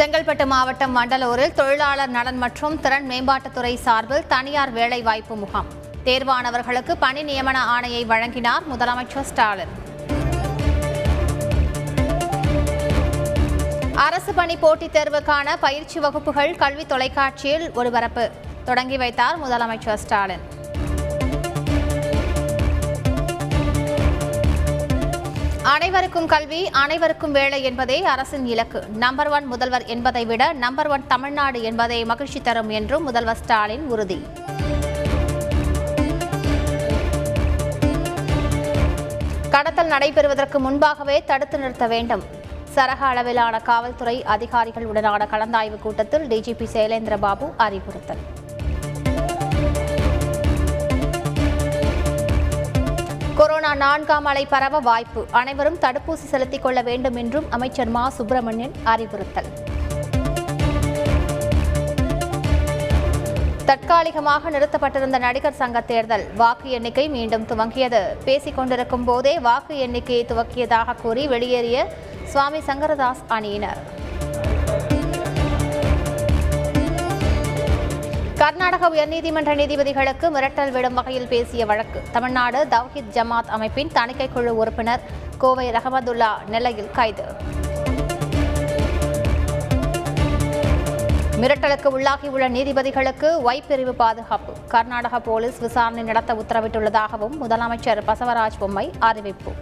செங்கல்பட்டு மாவட்டம் வண்டலூரில் தொழிலாளர் நலன் மற்றும் திறன் மேம்பாட்டுத்துறை சார்பில் தனியார் வேலைவாய்ப்பு முகாம். தேர்வானவர்களுக்கு பணி நியமன ஆணையை வழங்கினார் முதலமைச்சர் ஸ்டாலின். அரசு பணி போட்டித் தேர்வுக்கான பயிற்சி வகுப்புகள் கல்வி தொலைக்காட்சியில் ஒளிபரப்பு. தொடங்கி வைத்தார் முதலமைச்சர் ஸ்டாலின். அனைவருக்கும் கல்வி அனைவருக்கும் வேலை என்பதே அரசின் இலக்கு. நம்பர் ஒன் முதல்வர் என்பதை விட நம்பர் ஒன் தமிழ்நாடு என்பதை மகிழ்ச்சி தரும் என்றும் முதல்வர் ஸ்டாலின் உறுதி. கடத்தல் நடைபெறுவதற்கு முன்பாகவே தடுத்து நிறுத்த வேண்டும். சரக அளவிலான காவல்துறை அதிகாரிகளுடனான கலந்தாய்வு கூட்டத்தில் டிஜிபி சைலேந்திரபாபு அறிவுறுத்தல். கொரோனா நான்காம் அலை பரவ வாய்ப்பு. அனைவரும் தடுப்பூசி செலுத்திக் கொள்ள வேண்டும் என்றும் அமைச்சர் மா. சுப்பிரமணியன் அறிவுறுத்தல். தற்காலிகமாக நிறுத்தப்பட்டிருந்த நடிகர் சங்க தேர்தல் வாக்கு எண்ணிக்கை மீண்டும் துவங்கியது. பேசிக் கொண்டிருக்கும் போதே வாக்கு எண்ணிக்கையை துவக்கியதாக கூறி வெளியேறிய சுவாமி சங்கரதாஸ் அணியினர். கர்நாடக உயர்நீதிமன்ற நீதிபதிகளுக்கு மிரட்டல் விடும் வகையில் பேசிய வழக்கு. தமிழ்நாடு தவ்ஹித் ஜமாத் அமைப்பின் தணிக்கைக்குழு உறுப்பினர் கோவை ரஹமதுல்லா நிலையில் கைது. மிரட்டலுக்கு உள்ளாகியுள்ள நீதிபதிகளுக்கு ஒய் பிரிவு பாதுகாப்பு. கர்நாடக போலீஸ் விசாரணை நடத்த உத்தரவிட்டுள்ளதாகவும் முதலமைச்சர் பசவராஜ் பொம்மை அறிவிப்பு.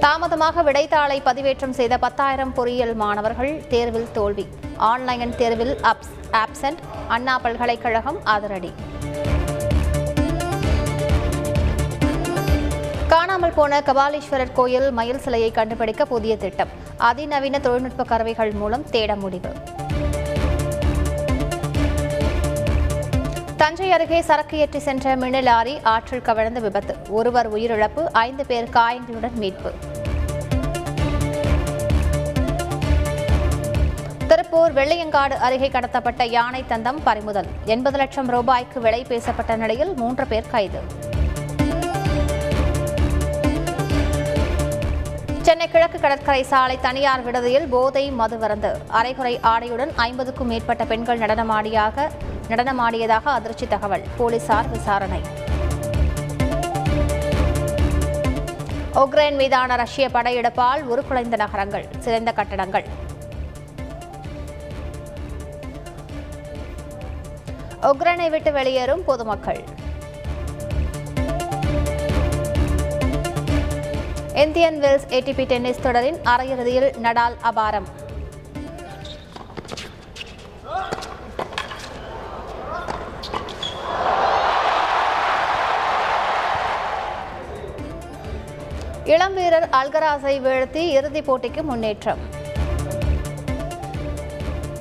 தாமதமாக விடைத்தாளை பதிவேற்றம் செய்த பத்தாயிரம் பொறியியல் மாணவர்கள் தேர்வில் தோல்வி. ஆன்லைன் தேர்வில் அப்ஸ் ஆப்சென்ட் அண்ணா பல்கலைக்கழகம் அதிரடி. காணாமல் போன கபாலீஸ்வரர் கோயில் மயில் சிலையை கண்டுபிடிக்க புதிய திட்டம். அதிநவீன தொழில்நுட்ப கருவிகள் மூலம் தேட முடிவு. தஞ்சை அருகே சரக்கு ஏற்றி சென்ற மினி லாரி ஆற்றில் கவிழ்ந்து விபத்து. ஒருவர் உயிரிழப்பு ஐந்து பேர் காயங்களுடன் மீட்பு. திருப்பூர் வெள்ளையங்காடு அருகே கடத்தப்பட்ட யானை தந்தம் பறிமுதல். எண்பது லட்சம் ரூபாய்க்கு விலை பேசப்பட்ட நிலையில் மூன்று பேர் கைது. சென்னை கிழக்கு கடற்கரை சாலை தனியார் விடுதியில் போதை மதுவரந்து. அரைகுறை ஆடையுடன் ஐம்பதுக்கும் மேற்பட்ட பெண்கள் நடனமாடியாக நடனமாடியதாக அதிர்ச்சி தகவல். போலீசார் விசாரணை. உக்ரைன் மீதான ரஷ்ய படையெடுப்பால் உருக்குலைந்த நகரங்கள் சிதைந்த கட்டடங்கள். உக்ரைனை விட்டு வெளியேறும் பொதுமக்கள். இந்தியன் வெல்ஸ் ஏடிபி டென்னிஸ் தொடரின் அரையிறுதியில் நடால் அபாரம். இளம் வீரர் அல்கராஸை வீழ்த்தி இறுதிப் போட்டிக்கு முன்னேற்றம்